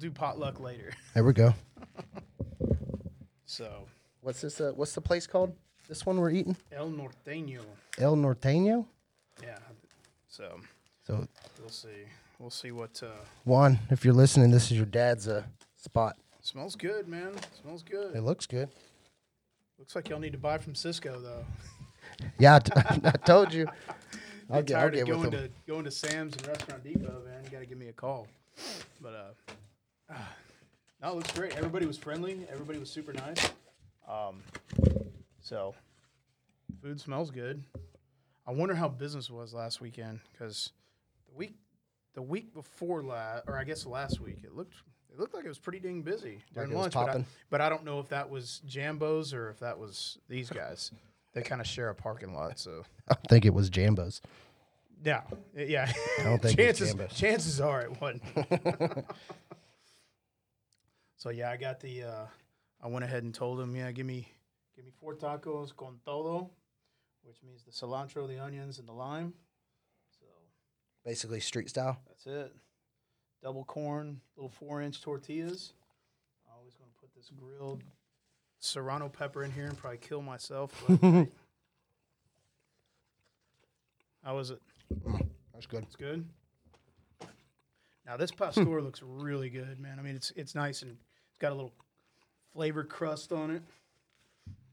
do potluck later. There we go. So What's this? Uh, what's the place called? This one we're eating? El Norteño. El Norteño. Yeah. So So we'll see. We'll see what uh, Juan, if you're listening, this is your dad's uh, spot. smells good, man. Smells good. It looks good. Looks like y'all need to buy from Sysco though. Yeah, I, t- I told you. I'll I'm get, I'll tired get of with going them. to going to Sam's and Restaurant Depot, man. You got to give me a call. But uh, no, it looks great. Everybody was friendly. Everybody was super nice. Um, so food smells good. I wonder how business was last weekend because the week the week before last, or I guess last week, it looked it looked like it was pretty dang busy during it was lunch. But I, popping? but I don't know if that was Jambos or if that was these guys. They kind of share a parking lot, so. I think it was Jambos. Yeah, yeah. I don't think it's chances Jambos. chances are it wasn't. So yeah, I got the. Uh, I went ahead and told him, yeah, give me give me four tacos con todo, which means the cilantro, the onions, and the lime. So Basically street style. that's it. Double corn, little four inch tortillas. I'm always going to put this grilled serrano pepper in here and probably kill myself. How was it? That's good. It's good. Now this pastor looks really good, man. I mean, it's it's nice and got a little flavor crust on it.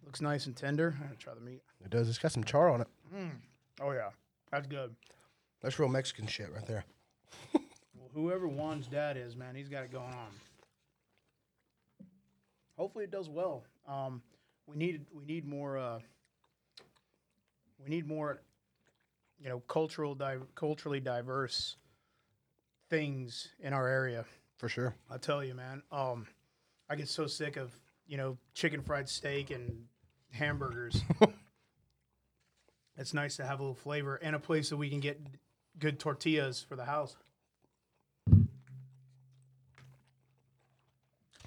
Looks nice and tender. I'm gonna try the meat. It does. It's got some char on it. Oh yeah, that's good. That's real Mexican shit right there. Well, whoever Juan's dad is, man, he's got it going on. Hopefully, it does well. Um, we need we need more. Uh, we need more. You know, cultural di- culturally diverse things in our area. For sure. I tell you, man. Um, I get so sick of you know chicken fried steak and hamburgers. it's nice to have a little flavor and a place that we can get good tortillas for the house.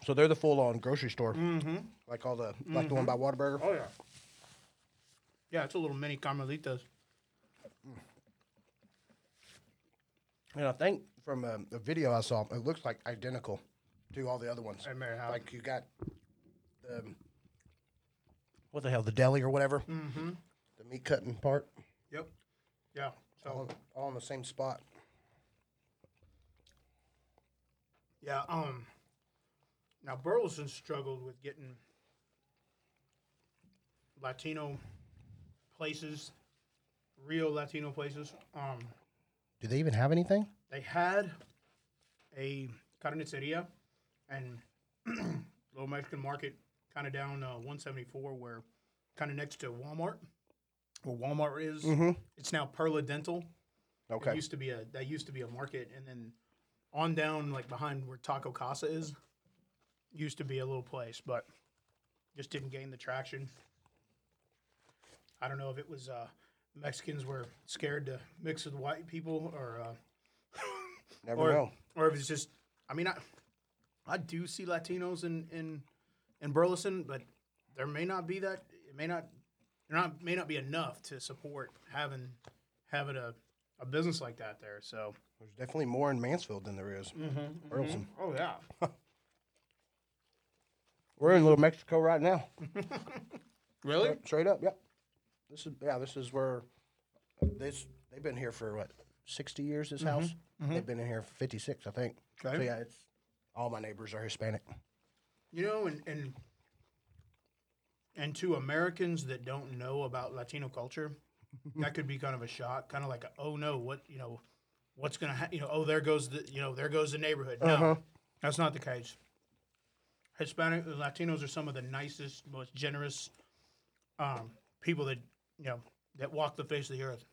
So they're the full on grocery store. Mm-hmm. Like all the like the one by Whataburger. Oh yeah. Yeah, it's a little mini Carmelitas. And I think from a, the video I saw, it looks like identical to all the other ones. I may have. Like you got the what the hell, the deli or whatever, Mm-hmm. the meat cutting part, Yep. Yeah. So all, all in the same spot. yeah. Um. Now Burleson struggled with getting Latino places, real Latino places. Um. Do they even have anything? they had a carniceria and little Mexican market kind of down uh, 174 where kind of next to Walmart where Walmart is Mm-hmm. it's now Perla Dental it Okay. used to be a that used to be a market and then on down like behind where Taco Casa is used to be a little place but just didn't gain the traction I don't know if it was uh, Mexicans were scared to mix with white people or uh, Never or, know. or if it's just I mean I I do see Latinos in in in Burleson, but there may not be that it may not there not may not be enough to support having having a, a business like that there. So There's definitely more in Mansfield than there is. Mm-hmm, mm-hmm, Burleson. Oh yeah. We're in Little Mexico right now. Really? Straight up, yep. This is yeah. This is where this they've been here for what sixty years. This mm-hmm, house mm-hmm. they've been in here for fifty six, I think. Okay. So yeah, it's all my neighbors are Hispanic. You know, and and and to Americans that don't know about Latino culture, that could be kind of a shock, kind of like, a, oh no, what you know, what's gonna, ha-? you know, oh there goes the, you know, there goes the neighborhood. No, Uh-huh. that's not the case. Hispanic Latinos are some of the nicest, most generous um, people that you know that walk the face of the earth.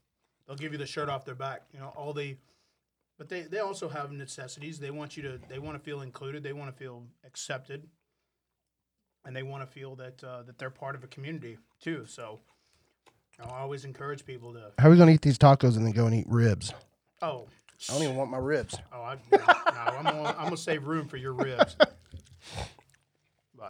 They'll give you the shirt off their back. You know, all they, but they they also have necessities. They want you to they want to feel included. They want to feel accepted, and they want to feel that uh, that they're part of a community too. So, you know, I always encourage people to How are we gonna eat these tacos and then go and eat ribs? oh I don't even want my ribs. oh I, no, I'm gonna, I'm gonna save room for your ribs.